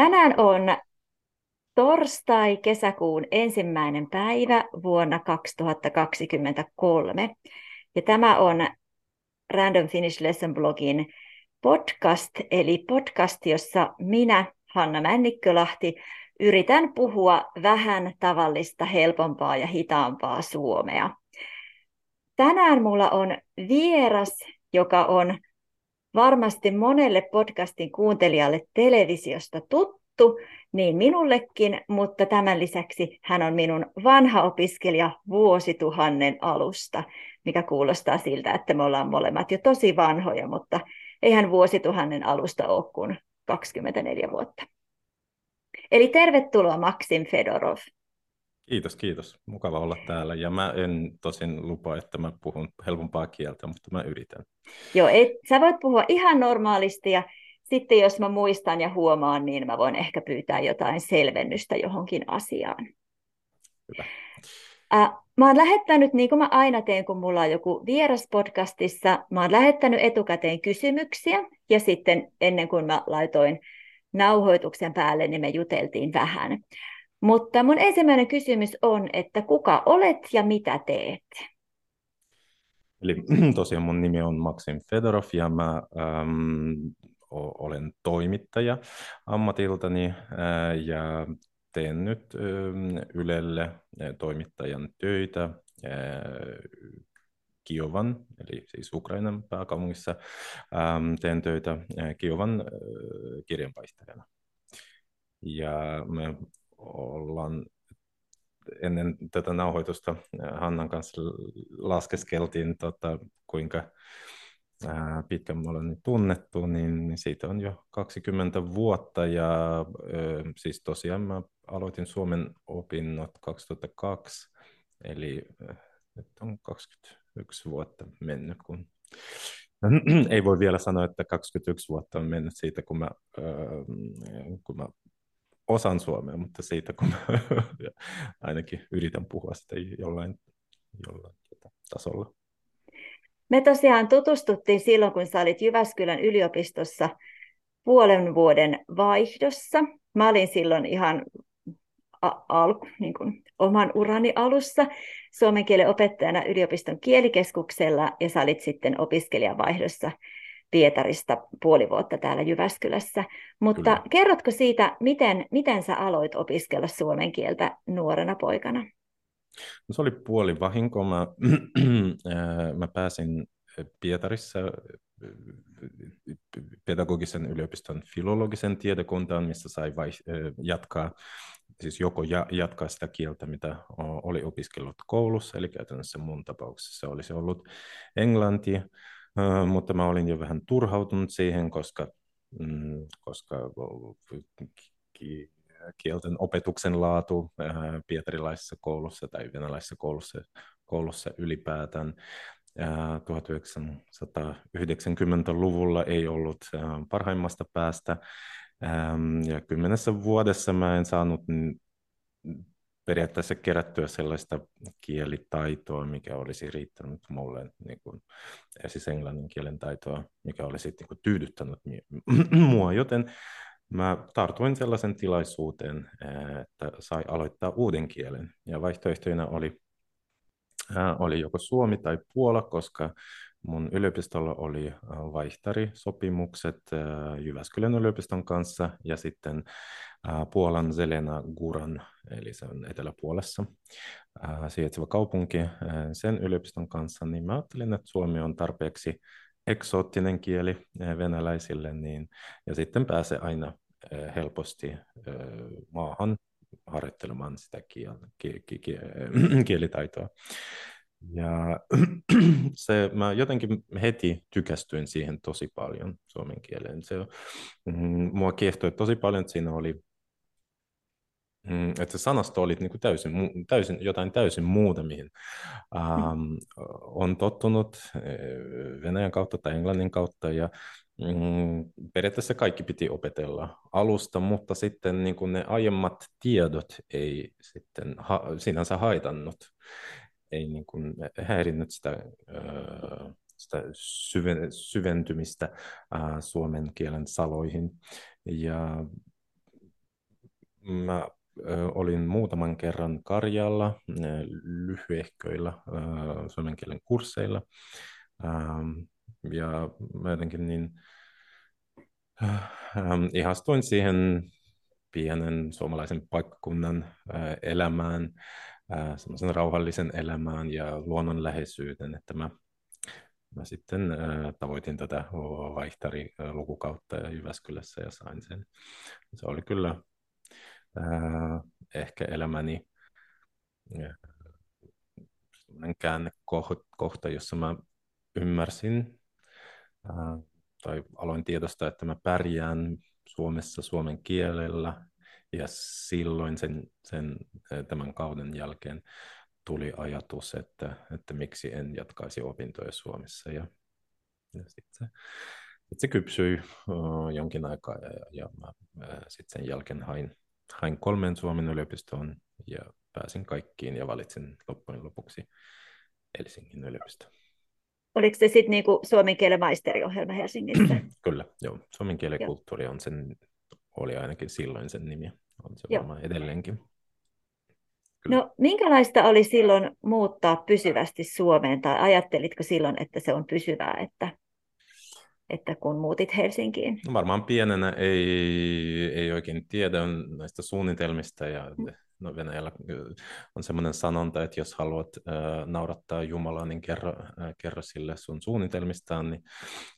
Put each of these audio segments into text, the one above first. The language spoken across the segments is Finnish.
Tänään on torstai kesäkuun ensimmäinen päivä vuonna 2023. Ja tämä on Random Finnish Lesson blogin podcast, eli podcast, jossa minä, Hanna Männikkölahti, yritän puhua vähän tavallista, helpompaa ja hitaampaa suomea. Tänään mulla on vieras, joka on varmasti monelle podcastin kuuntelijalle televisiosta tuttu, niin minullekin, mutta tämän lisäksi hän on minun vanha opiskelija vuosituhannen alusta, mikä kuulostaa siltä, että me ollaan molemmat jo tosi vanhoja, mutta eihän vuosituhannen alusta ole kuin 24 vuotta. Eli tervetuloa Maksim Fedorov. Kiitos, kiitos. Mukava olla täällä. Ja mä en tosin lupaa, että mä puhun helpompaa kieltä, mutta mä yritän. Joo, et, sä voit puhua ihan normaalisti ja sitten jos mä muistan ja huomaan, niin mä voin ehkä pyytää jotain selvennystä johonkin asiaan. Hyvä. Äh, mä oon lähettänyt, niin kuin mä aina teen, kun mulla on joku vieras podcastissa, mä oon lähettänyt etukäteen kysymyksiä ja sitten ennen kuin mä laitoin nauhoituksen päälle, niin me juteltiin vähän. Mutta mun ensimmäinen kysymys on, että kuka olet ja mitä teet? Eli tosiaan mun nimi on Maxim Fedorov ja mä äm, olen toimittaja ammatiltani ää, ja teen nyt ä, Ylelle toimittajan töitä ää, Kiovan, eli siis Ukrainan pääkaupungissa, äm, teen töitä ää, Kiovan ää, kirjanvaihtajana. Ja me ollaan ennen tätä nauhoitusta Hannan kanssa laskeskeltiin, tota, kuinka ää, pitkän me ollaan nyt tunnettu, niin siitä on jo 20 vuotta ja ö, siis tosiaan mä aloitin Suomen opinnot 2002, eli nyt on 21 vuotta mennyt, kun ei voi vielä sanoa, että 21 vuotta on mennyt siitä, kun mä, kun mä osan suomea, mutta siitä kun ainakin yritän puhua sitä jollain, jollain tota, tasolla. Me tosiaan tutustuttiin silloin, kun sä olit Jyväskylän yliopistossa puolen vuoden vaihdossa. Mä olin silloin ihan alku, niin kuin oman urani alussa suomen kielen opettajana yliopiston kielikeskuksella ja sä olit sitten opiskelijavaihdossa Pietarista puoli vuotta täällä Jyväskylässä. Mutta Kyllä. kerrotko siitä, miten, miten sä aloit opiskella suomen kieltä nuorena poikana? No, se oli puoli vahinko. Mä, mä pääsin Pietarissa pedagogisen yliopiston filologisen tiedekuntaan, missä sai vai, jatkaa, siis joko jatkaa sitä kieltä, mitä oli opiskellut koulussa, eli käytännössä mun tapauksessa olisi ollut englanti, mutta mä olin jo vähän turhautunut siihen, koska, mm, koska kielten opetuksen laatu pietarilaisessa koulussa tai venäläisessä koulussa, koulussa ylipäätään 1990-luvulla ei ollut parhaimmasta päästä. Ja kymmenessä vuodessa mä en saanut periaatteessa kerättyä sellaista kielitaitoa, mikä olisi riittänyt mulle, niin kuin, siis englannin kielen taitoa, mikä olisi niin kuin, tyydyttänyt mua, joten mä tartuin sellaisen tilaisuuteen, että sai aloittaa uuden kielen, ja vaihtoehtoina oli, oli joko Suomi tai Puola, koska mun yliopistolla oli vaihtarisopimukset Jyväskylän yliopiston kanssa ja sitten Puolan Zelena Guran, eli se on eteläpuolessa sijaitseva kaupunki sen yliopiston kanssa, niin mä ajattelin, että suomi on tarpeeksi eksoottinen kieli venäläisille, niin, ja sitten pääsee aina helposti maahan harjoittelemaan sitä kiel, kiel, kiel, kielitaitoa. Ja se, mä jotenkin heti tykästyin siihen tosi paljon suomen kieleen. Se, mm, mua kiehtoi tosi paljon, että siinä oli Mm, että se sanasto oli niin kuin täysin, täysin, jotain täysin muuta, mihin ähm, on tottunut eh, Venäjän kautta tai Englannin kautta, ja mm, periaatteessa kaikki piti opetella alusta, mutta sitten niin kuin ne aiemmat tiedot ei sitten ha, sinänsä haitannut, ei niin kuin häirinnyt sitä, sitä syventymistä suomen kielen saloihin. Ja Mä olin muutaman kerran Karjalla lyhyehköillä suomen kielen kursseilla. Ja mä jotenkin niin ihastuin siihen pienen suomalaisen paikkakunnan elämään, semmoisen rauhallisen elämään ja luonnonläheisyyden, että mä, mä sitten tavoitin tätä vaihtaриlukukautta ja Jyväskylässä ja sain sen. Se oli kyllä ehkä elämäni käännekohta, jossa mä ymmärsin tai aloin tiedostaa, että mä pärjään Suomessa suomen kielellä ja silloin sen, sen, tämän kauden jälkeen tuli ajatus, että, että miksi en jatkaisi opintoja Suomessa ja, ja sitten se, sit se kypsyi uh, jonkin aikaa ja, ja mä uh, sitten sen jälkeen hain, hain kolmen Suomen yliopistoon ja pääsin kaikkiin ja valitsin loppujen lopuksi Helsingin yliopistoon. Oliko se sitten niinku suomen kielen maisteriohjelma Helsingissä? Kyllä, joo. Suomen kielen kulttuuri on sen, oli ainakin silloin sen nimi. On se joo. varmaan edelleenkin. Kyllä. No minkälaista oli silloin muuttaa pysyvästi Suomeen, tai ajattelitko silloin, että se on pysyvää, että, että kun muutit Helsinkiin? No varmaan pienenä ei, ei oikein tiedä näistä suunnitelmista ja mm no Venäjällä on semmoinen sanonta, että jos haluat äh, naurattaa Jumalaa, niin kerro, äh, kerro sille sun suunnitelmistaan, niin,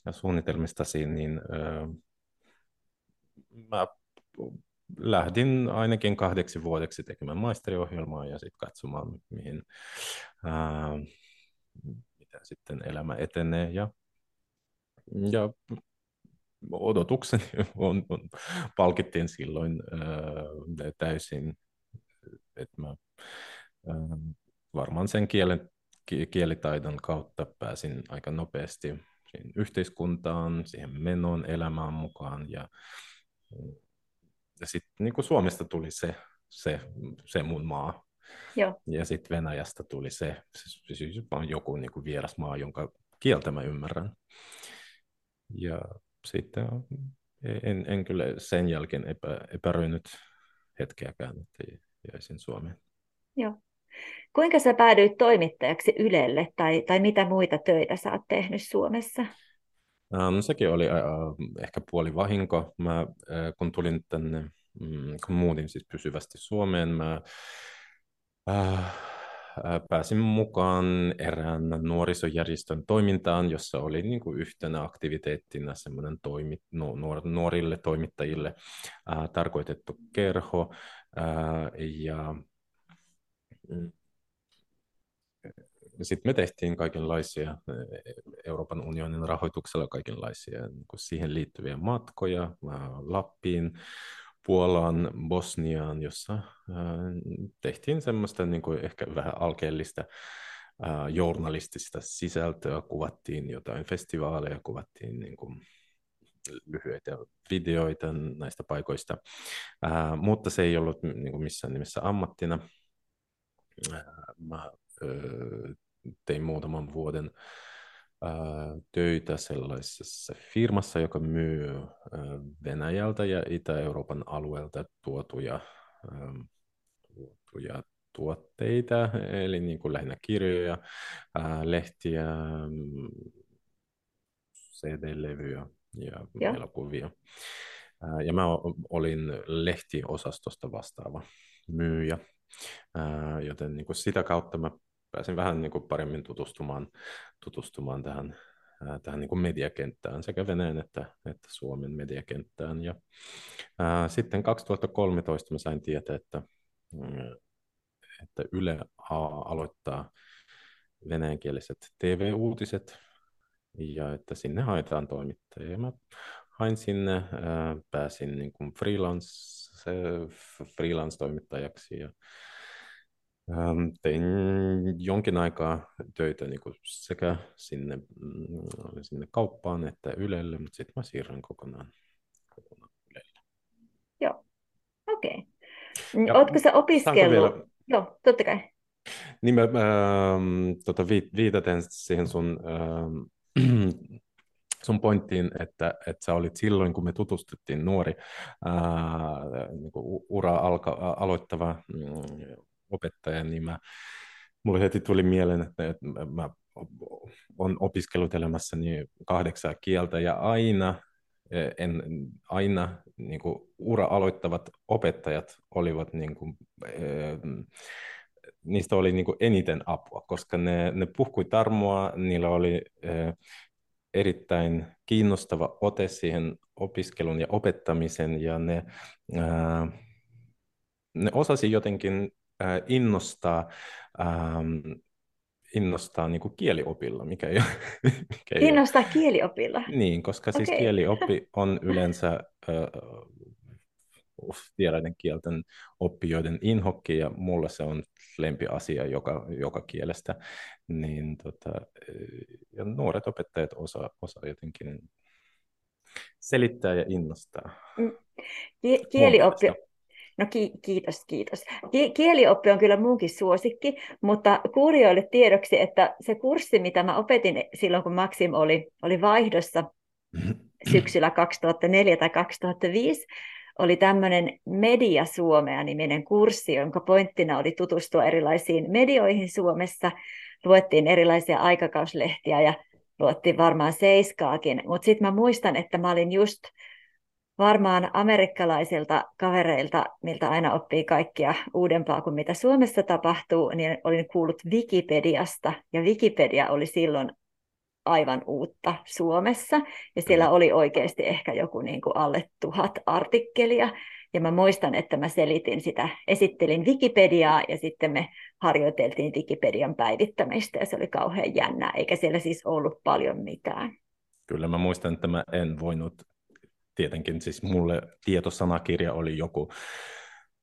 ja suunnitelmistasi, niin äh, mä lähdin ainakin kahdeksi vuodeksi tekemään maisteriohjelmaa ja sitten katsomaan, mihin äh, mitä sitten elämä etenee. Ja, ja odotukseni on, on, palkittiin silloin äh, täysin että mä ähm, varmaan sen kielen, kielitaidon kautta pääsin aika nopeasti yhteiskuntaan, siihen menoon, elämään mukaan ja, ja sitten niin kuin Suomesta tuli se, se, se mun maa. Joo. Ja sitten Venäjästä tuli se, se siis joku niin kuin vieras maa, jonka kieltä mä ymmärrän. Ja sitten en, en kyllä sen jälkeen epä, epäröinyt hetkeäkään, että jäisin Suomeen. Joo. Kuinka sä päädyit toimittajaksi Ylelle tai, tai mitä muita töitä sä oot tehnyt Suomessa? Um, sekin oli äh, ehkä puoli vahinko. Mä, äh, kun tulin tänne, mm, kun muutin siis pysyvästi Suomeen, mä äh, pääsin mukaan erään nuorisojärjestön toimintaan, jossa oli niin kuin yhtenä aktiviteettina semmoinen toimi, nuor, nuorille toimittajille äh, tarkoitettu kerho, ja mm, sitten me tehtiin kaikenlaisia Euroopan unionin rahoituksella kaikenlaisia niin siihen liittyviä matkoja Lappiin, Puolaan, Bosniaan, jossa tehtiin semmoista niin kuin ehkä vähän alkeellista journalistista sisältöä, kuvattiin jotain festivaaleja, kuvattiin niin kuin lyhyitä videoita näistä paikoista, äh, mutta se ei ollut niin kuin missään nimessä ammattina. Mä äh, tein muutaman vuoden töitä sellaisessa firmassa, joka myy Venäjältä ja Itä-Euroopan alueelta tuotuja, tuotuja tuotteita, eli niin kuin lähinnä kirjoja, lehtiä, CD-levyjä, ja Joo. elokuvia. Ja mä olin lehtiosastosta vastaava myyjä, joten niin kuin sitä kautta mä pääsin vähän niin kuin paremmin tutustumaan, tutustumaan tähän, tähän niin kuin mediakenttään, sekä Venäjän että, että Suomen mediakenttään. Ja, ää, sitten 2013 mä sain tietää, että, että Yle aloittaa venäjänkieliset TV-uutiset ja että sinne haetaan toimittajia. Mä hain sinne, äh, pääsin niin kuin freelance, freelance-toimittajaksi ja tein jonkin aikaa töitä niin kuin sekä sinne, mm, sinne kauppaan että Ylelle, mutta sitten mä siirryn kokonaan, kokonaan Ylelle. Joo, okei. Okay. Oletko sä opiskellut? Vielä... Joo, totta kai. Niin mä, ähm, tota, viitaten siihen sun ähm, sun pointtiin, että, että sä olit silloin, kun me tutustuttiin nuori ää, niin kuin ura alka, aloittava mm, opettaja, niin mä, mulle heti tuli mieleen, että, mä on opiskellut elämässäni kahdeksaa kieltä ja aina, en, aina niin kuin ura aloittavat opettajat olivat niin kuin, niistä oli niin kuin eniten apua, koska ne, ne puhkui tarmoa, niillä oli erittäin kiinnostava ote siihen opiskelun ja opettamisen ja ne, ää, ne osasi jotenkin innostaa, ää, innostaa niin kuin kieliopilla, mikä ei, mikä ei Innostaa ole. kieliopilla? Niin, koska okay. siis kielioppi on yleensä vieraiden kielten oppijoiden inhokki, ja mulle se on lempiasia joka, joka kielestä, niin tota, ja nuoret opettajat osaa, osaa jotenkin selittää ja innostaa. Mm. Kielioppi, No ki- kiitos, kiitos. Ki- kielioppi on kyllä munkin suosikki, mutta kuulijoille tiedoksi, että se kurssi, mitä mä opetin silloin, kun Maxim oli, oli vaihdossa syksyllä 2004 tai 2005, oli tämmöinen Media Suomea-niminen kurssi, jonka pointtina oli tutustua erilaisiin medioihin Suomessa. Luettiin erilaisia aikakauslehtiä ja luettiin varmaan Seiskaakin, mutta sitten mä muistan, että mä olin just varmaan amerikkalaisilta kavereilta, miltä aina oppii kaikkia uudempaa kuin mitä Suomessa tapahtuu, niin olin kuullut Wikipediasta, ja Wikipedia oli silloin aivan uutta Suomessa, ja siellä oli oikeasti ehkä joku niin kuin alle tuhat artikkelia, ja mä muistan, että mä selitin sitä, esittelin Wikipediaa, ja sitten me harjoiteltiin Wikipedian päivittämistä, ja se oli kauhean jännää, eikä siellä siis ollut paljon mitään. Kyllä mä muistan, että mä en voinut, tietenkin siis mulle tietosanakirja oli joku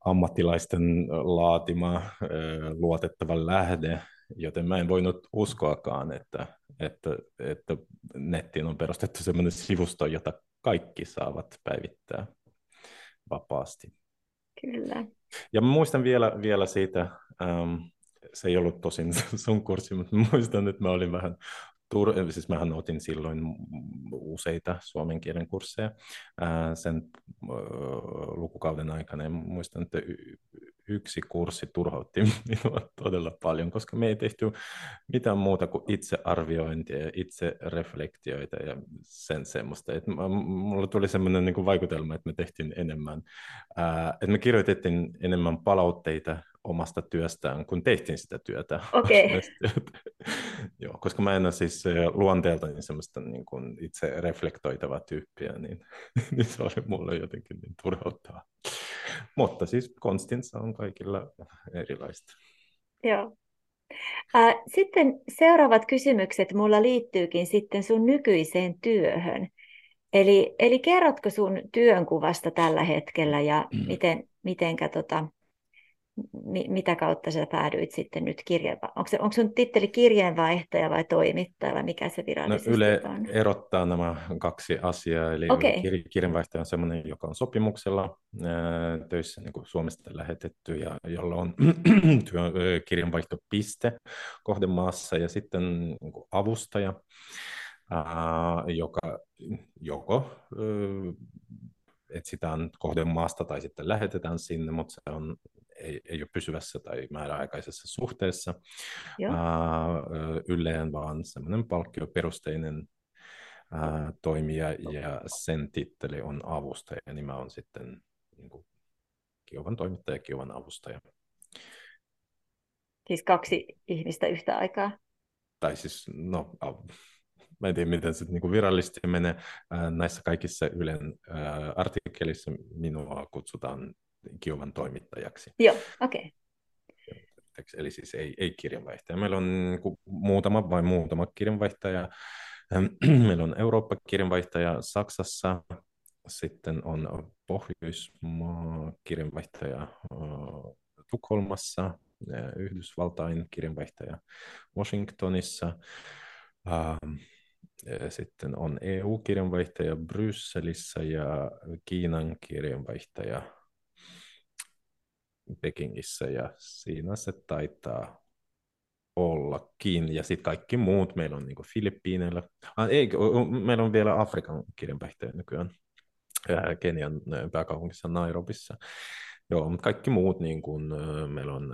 ammattilaisten laatima luotettava lähde, joten mä en voinut uskoakaan, että, että, että nettiin on perustettu sellainen sivusto, jota kaikki saavat päivittää vapaasti. Kyllä. Ja mä muistan vielä, vielä siitä, ähm, se ei ollut tosin sun kurssi, mutta muistan, että mä olin vähän Tur- siis mähän otin silloin useita suomen kielen kursseja sen lukukauden aikana. Ja muistan, että yksi kurssi turhautti minua todella paljon, koska me ei tehty mitään muuta kuin itsearviointia ja itse reflektioita ja sen semmoista. Et mulla tuli semmoinen niin vaikutelma, että me tehtiin enemmän, että me kirjoitettiin enemmän palautteita omasta työstään, kun tehtiin sitä työtä. Okay. Joo, koska mä en ole siis luonteelta niin semmoista niin kuin itse reflektoitavaa tyyppiä, niin, niin se oli mulle jotenkin niin turhauttavaa. Mutta siis konstinsa on kaikilla erilaista. Joo. Sitten seuraavat kysymykset mulla liittyykin sitten sun nykyiseen työhön. Eli, eli kerrotko sun työnkuvasta tällä hetkellä ja mm. miten, mitenkä tota, mi, mitä kautta sä päädyit sitten nyt kirjeenvaihtaja? Onko, se, onko sun titteli kirjeenvaihtaja vai toimittaja vai mikä se no, virallisesti no, Yle on? erottaa nämä kaksi asiaa, eli okay. kir, kirjeenvaihtaja on sellainen, joka on sopimuksella ää, töissä niin kuin Suomesta lähetetty ja jolla on työ, kirjanvaihtopiste kohdemaassa ja sitten niin kuin avustaja, ää, joka joko etsitään kohdemaasta tai sitten lähetetään sinne, mutta se on ei, ei ole pysyvässä tai määräaikaisessa suhteessa Joo. ylleen, vaan semmoinen palkkioperusteinen toimija ja sen titteli on avustaja, niin mä oon sitten niin kuin, Kiovan toimittaja, Kiovan avustaja. Siis kaksi ihmistä yhtä aikaa? Tai siis, no, mä en tiedä miten se niin virallisesti menee. Näissä kaikissa Ylen artikkelissa minua kutsutaan Kiovan toimittajaksi. Joo, okei. Okay. Eli siis ei, ei kirjanvaihtaja. Meillä on muutama vai muutama kirjanvaihtaja. Meillä on Eurooppa-kirjanvaihtaja Saksassa, sitten on Pohjoismaa kirjanvaihtaja Tukholmassa, Yhdysvaltain kirjanvaihtaja Washingtonissa, sitten on EU-kirjanvaihtaja Brysselissä ja Kiinan kirjanvaihtaja Pekingissä ja siinä se taitaa ollakin. Ja sitten kaikki muut, meillä on niin Filippiineillä, ah, ei, meillä on vielä Afrikan kirjanpäihteen nykyään Kenian pääkaupungissa Nairobissa. Joo, mutta kaikki muut, niin kuin, meillä on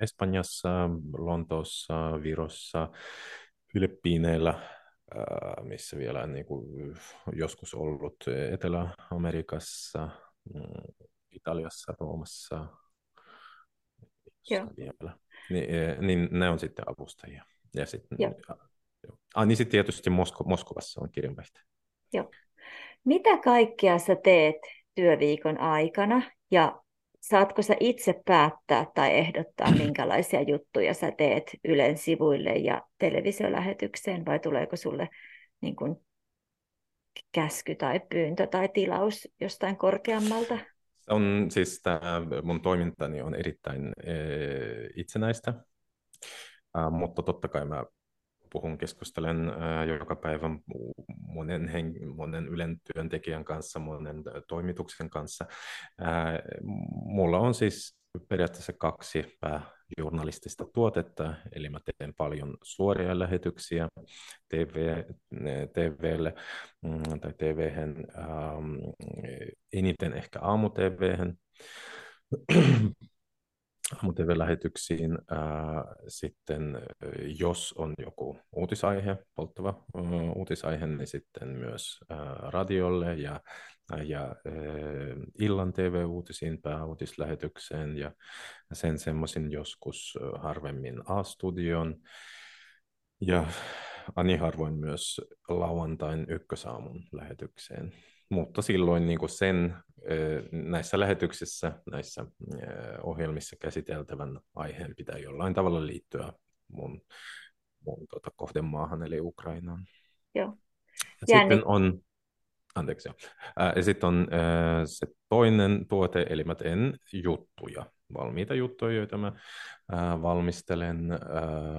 Espanjassa, Lontoossa, Virossa, Filippiineillä, missä vielä niin kuin, joskus ollut Etelä-Amerikassa, mm, Italiassa, Roomassa, Joo. vielä. Niin, niin ne on sitten avustajia. Ja sitten, Joo. Ah, niin sitten tietysti Mosko, Moskovassa on kirjanpäihtäjä. Joo. Mitä kaikkea sä teet työviikon aikana ja saatko sä itse päättää tai ehdottaa, minkälaisia juttuja sä teet Ylen sivuille ja televisiolähetykseen vai tuleeko sulle niin kuin käsky tai pyyntö tai tilaus jostain korkeammalta? On siis tämä mun toimintani on erittäin e, itsenäistä, mutta totta kai mä puhun, keskustelen ää, joka päivä monen, hen, monen Ylen työntekijän kanssa, monen toimituksen kanssa. Ää, mulla on siis periaatteessa kaksi pääjournalistista tuotetta, eli mä teen paljon suoria lähetyksiä TV, TVlle mm, tai TVhen, ähm, eniten ehkä aamu-TVhen, aamu-tv-lähetyksiin. sitten jos on joku uutisaihe, polttava uutisaihe, niin sitten myös radiolle ja, ja illan TV-uutisiin, pääuutislähetykseen ja sen semmoisin joskus harvemmin A-studion. Ja ani harvoin myös lauantain ykkösaamun lähetykseen mutta silloin niin kuin sen näissä lähetyksissä, näissä ohjelmissa käsiteltävän aiheen pitää jollain tavalla liittyä mun, mun tota, kohdemaahan, eli Ukrainaan. Joo. Ja sitten on, anteeksi, ja sitten on se toinen tuote, eli mä teen juttuja, valmiita juttuja, joita mä valmistelen,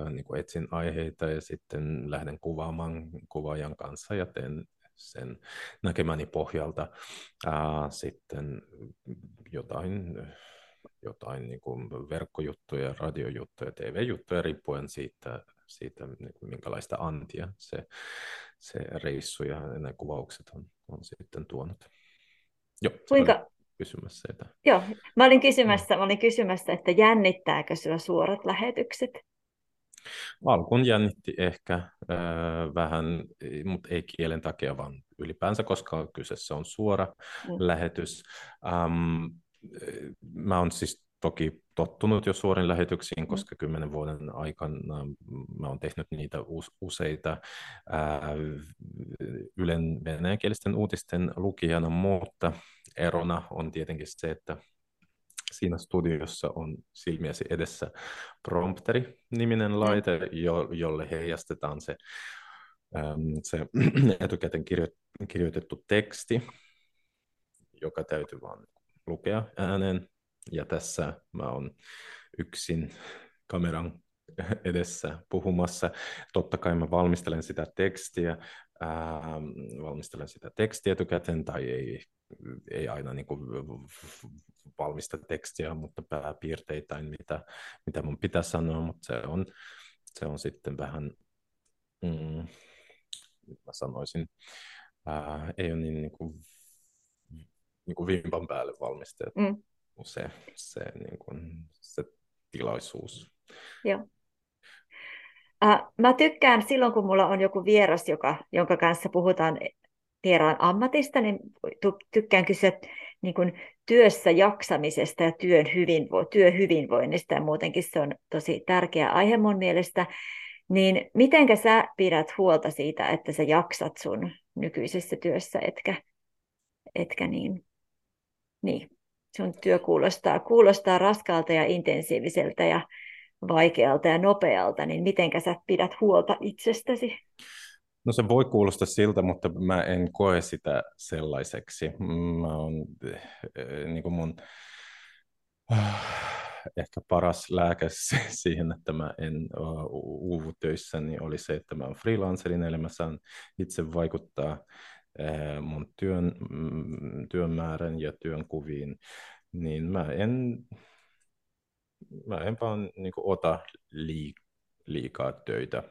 niin kuin etsin aiheita ja sitten lähden kuvaamaan kuvaajan kanssa ja teen sen näkemäni pohjalta ää, sitten jotain, jotain niin kuin verkkojuttuja, radiojuttuja, TV-juttuja, riippuen siitä, siitä niin minkälaista antia se, se reissu ja ne kuvaukset on, on sitten tuonut. Joo, Kuinka, kysymässä sitä. Joo, mä olin kysymässä, mä olin kysymässä, että jännittääkö sinua suorat lähetykset? Alkuun jännitti ehkä äh, vähän, mutta ei kielen takia, vaan ylipäänsä, koska kyseessä on suora mm. lähetys. Ähm, mä oon siis toki tottunut jo suorin lähetyksiin, mm. koska kymmenen vuoden aikana mä oon tehnyt niitä useita ää, Ylen venäjänkielisten uutisten lukijana, mutta erona on tietenkin se, että siinä studiossa on silmiäsi edessä prompteri-niminen mm. laite, jo, jolle heijastetaan se, äm, se etukäteen kirjo, kirjoitettu teksti, joka täytyy vaan lukea ääneen. Ja tässä mä oon yksin kameran edessä puhumassa. Totta kai mä valmistelen sitä tekstiä, ää, valmistelen sitä tekstiä etukäteen, tai ei, ei aina niin kuin valmista tekstiä, mutta pääpiirteittäin, mitä, mitä mun pitää sanoa, mutta se on, se on sitten vähän, mm, mä sanoisin, ää, ei ole niin, niin kuin, niin kuin vimpan päälle valmistettu mm. Se, se, niin kuin, se tilaisuus. Joo. Äh, mä tykkään silloin, kun mulla on joku vieras, joka, jonka kanssa puhutaan vieraan ammatista, niin tykkään kysyä niin kuin työssä jaksamisesta ja työn hyvinvo- työhyvinvoinnista ja muutenkin se on tosi tärkeä aihe mun mielestä. Niin mitenkä sä pidät huolta siitä, että sä jaksat sun nykyisessä työssä, etkä, etkä niin, niin, sun työ kuulostaa, kuulostaa raskaalta ja intensiiviseltä ja vaikealta ja nopealta, niin mitenkä sä pidät huolta itsestäsi? No se voi kuulostaa siltä, mutta mä en koe sitä sellaiseksi. Mä oon, eh, niin kuin mun äh, ehkä paras lääke siihen, että mä en uuvu töissä, niin oli se, että mä oon freelancerin, eli mä saan itse vaikuttaa mun työn, mm, työn määrän ja työn kuviin, niin mä en mä en vaan niin kuin, ota liikaa töitä,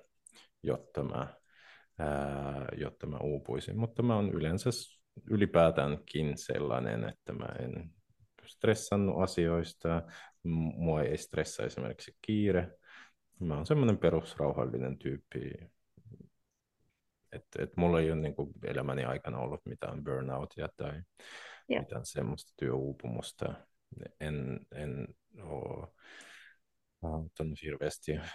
jotta mä, ää, jotta mä uupuisin. Mutta mä oon yleensä ylipäätäänkin sellainen, että mä en stressannut asioista, mua ei stressa esimerkiksi kiire. Mä oon semmoinen perusrauhallinen tyyppi, että et mulla ei ole niin kuin elämäni aikana ollut mitään burnoutia tai ja. mitään semmoista työuupumusta. En, en ole ottanut hirveästi äh,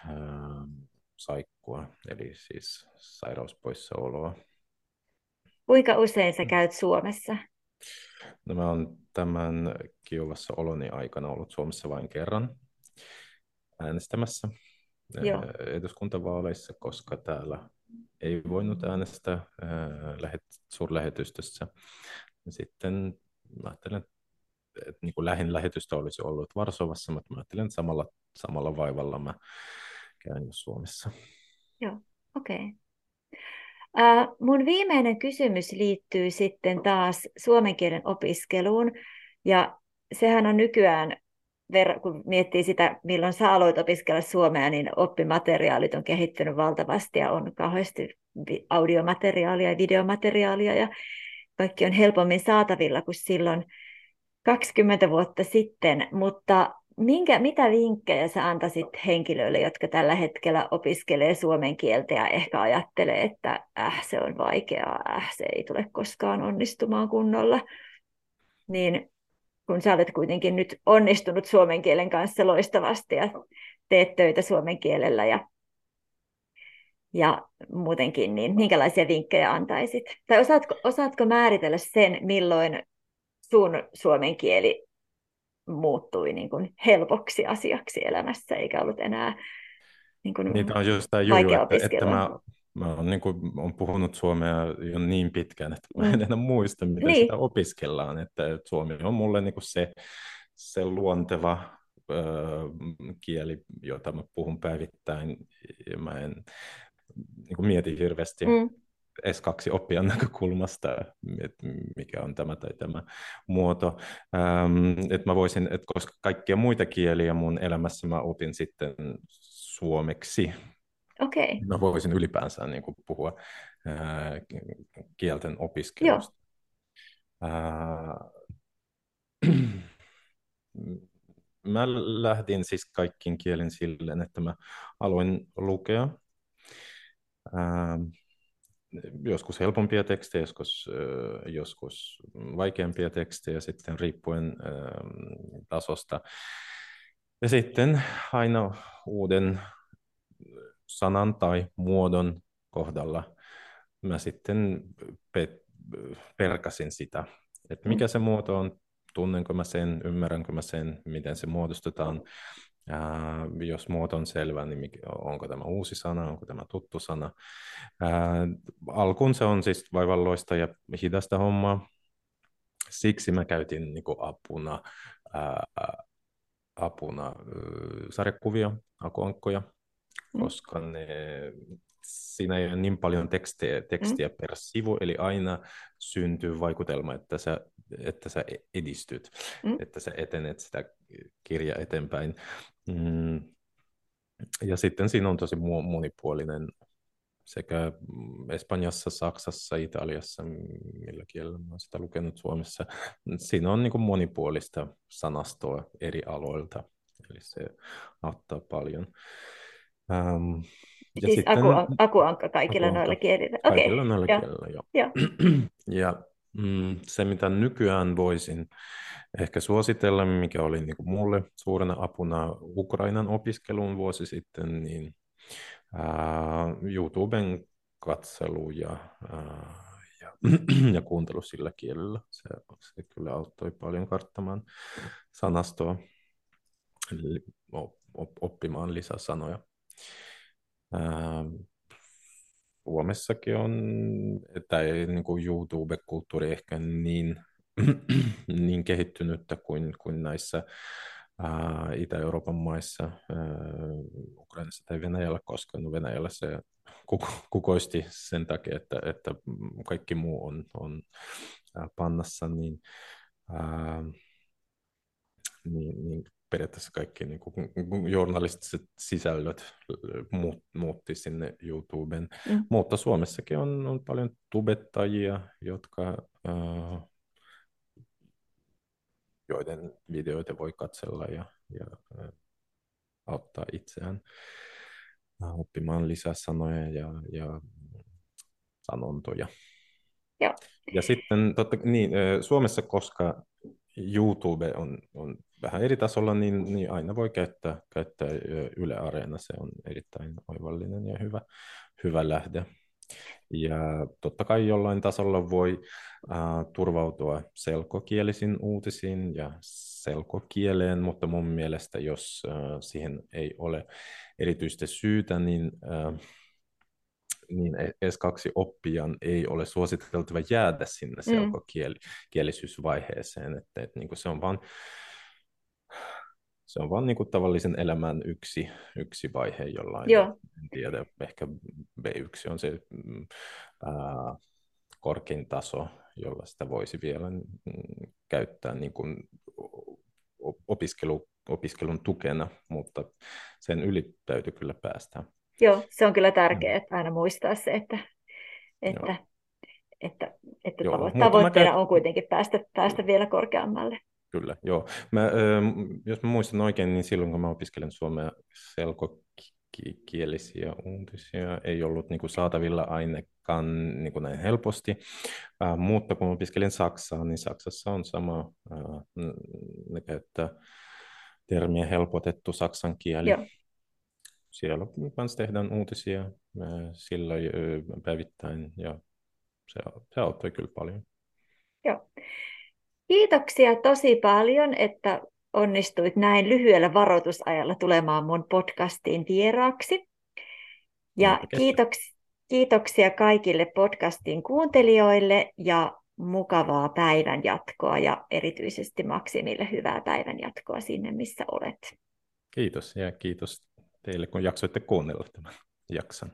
saikkua, eli siis sairauspoissaoloa. Kuinka usein sä käyt Suomessa? No mä oon tämän Kiovassa oloni aikana ollut Suomessa vain kerran äänestämässä Joo. eduskuntavaaleissa, koska täällä ei voinut äänestää lähet, suurlähetystössä. Sitten mä ajattelen, että niin kuin lähin lähetystä olisi ollut Varsovassa, mutta mä ajattelen, että samalla, samalla vaivalla mä käyn jo Suomessa. Joo, okei. Okay. Uh, mun viimeinen kysymys liittyy sitten taas suomen kielen opiskeluun. Ja sehän on nykyään, kun miettii sitä, milloin sä aloit opiskella suomea, niin oppimateriaalit on kehittynyt valtavasti ja on kauheasti audiomateriaalia ja videomateriaalia ja kaikki on helpommin saatavilla kuin silloin 20 vuotta sitten, mutta minkä, mitä vinkkejä sä antaisit henkilöille, jotka tällä hetkellä opiskelee suomen kieltä ja ehkä ajattelee, että äh, se on vaikeaa, äh, se ei tule koskaan onnistumaan kunnolla, niin kun sä olet kuitenkin nyt onnistunut suomen kielen kanssa loistavasti ja teet töitä suomen kielellä ja, ja muutenkin, niin minkälaisia vinkkejä antaisit? Tai osaatko, osaatko määritellä sen, milloin sun suomen kieli muuttui niin kuin helpoksi asiaksi elämässä, eikä ollut enää niin kuin Niitä on just tämä juju, että, että mä, mä oon, niin kuin, olen puhunut suomea jo niin pitkään, että mä en mm. enää muista, miten niin. sitä opiskellaan. Että suomi on mulle niin kuin se, se luonteva ö, kieli, jota mä puhun päivittäin, ja mä en niin kuin mieti hirveästi mm. S2-oppijan näkökulmasta, että mikä on tämä tai tämä muoto. Ähm, että mä voisin, että koska kaikkia muita kieliä mun elämässä mä opin sitten suomeksi, okay. mä voisin ylipäänsä niin kuin puhua ää, kielten opiskelusta. Ää, mä lähdin siis kaikkiin kielin silleen, että mä aloin lukea. Ää, joskus helpompia tekstejä, joskus, joskus vaikeampia tekstejä sitten riippuen tasosta. Ja sitten aina uuden sanan tai muodon kohdalla mä sitten pe- perkasin sitä, että mikä se muoto on, tunnenko mä sen, ymmärränkö mä sen, miten se muodostetaan, Ää, jos muoto on selvä, niin mikä, onko tämä uusi sana, onko tämä tuttu sana. Ää, alkuun se on siis vaivalloista ja hidasta hommaa. Siksi mä käytin niin apuna, ää, apuna ää, sarjakuvia, akuankkoja, mm. Koska ne, siinä ei ole niin paljon tekstiä, tekstiä mm. per sivu, eli aina syntyy vaikutelma, että sä, että sä edistyt, mm. että sä etenet sitä kirja eteenpäin. Mm. Ja sitten siinä on tosi monipuolinen sekä Espanjassa, Saksassa, Italiassa, millä kielellä olen sitä lukenut Suomessa. Siinä on niin monipuolista sanastoa eri aloilta, eli se auttaa paljon. Um, ja siis sitten, aku, akuankka kaikilla akuankka, noilla kielillä. Okay. Kaikilla noilla ja. kielillä, joo. Ja, ja mm, se, mitä nykyään voisin ehkä suositella, mikä oli niin kuin mulle suurena apuna Ukrainan opiskeluun vuosi sitten, niin ää, YouTuben katselu ja, ää, ja, ja kuuntelu sillä kielellä. Se, se kyllä auttoi paljon karttamaan sanastoa, eli oppimaan lisäsanoja. Ää, Suomessakin on, että ei niin kuin YouTube-kulttuuri ehkä niin niin kehittynyttä kuin, kuin näissä ää, Itä-Euroopan maissa, ää, Ukrainassa tai Venäjällä, koska no Venäjällä se kukoisti sen takia, että, että kaikki muu on, on ää, pannassa, niin, ää, niin, niin periaatteessa kaikki niin kuin, journalistiset sisällöt muut, muutti sinne YouTubeen. Mm. Mutta Suomessakin on, on paljon tubettajia, jotka, äh, joiden videoita voi katsella ja, ja äh, auttaa itseään oppimaan lisää sanoja ja, ja sanontoja. Joo. Ja sitten totta, niin, Suomessa, koska YouTube on, on vähän eri tasolla, niin, niin aina voi käyttää, käyttää Yle Areena. Se on erittäin oivallinen ja hyvä, hyvä lähde. Ja totta kai jollain tasolla voi äh, turvautua selkokielisiin uutisiin ja selkokieleen, mutta mun mielestä jos äh, siihen ei ole erityistä syytä, niin äh, niin S2-oppijan ei ole suositeltava jäädä sinne mm. selkokielisyysvaiheeseen, että, että niin se on vaan se on vaan niin kuin tavallisen elämän yksi, yksi vaihe jollain, Joo. en tiedä, ehkä B1 on se mm, ää, korkein taso, jolla sitä voisi vielä mm, käyttää niin kuin opiskelu, opiskelun tukena, mutta sen yli täytyy kyllä päästä. Joo, se on kyllä tärkeää, että aina muistaa se, että, että, että, että Joo, tavoitteena käyn... on kuitenkin päästä, päästä vielä korkeammalle. Kyllä, joo. Mä, jos mä muistan oikein, niin silloin kun mä opiskelen suomea selkokielisiä uutisia, ei ollut niin kuin saatavilla ainakaan niin kuin näin helposti, äh, mutta kun opiskelin Saksaa, niin Saksassa on sama, äh, ne käyttää termiä helpotettu saksan kieli. Joo. Siellä kanssa tehdään uutisia äh, sillä päivittäin ja se, se auttoi kyllä paljon. Joo. Kiitoksia tosi paljon, että onnistuit näin lyhyellä varoitusajalla tulemaan mun podcastiin vieraaksi. Ja kiitoksia, kiitoksia kaikille podcastin kuuntelijoille ja mukavaa päivän jatkoa ja erityisesti Maksimille hyvää päivän jatkoa sinne, missä olet. Kiitos ja kiitos teille, kun jaksoitte kuunnella tämän jakson.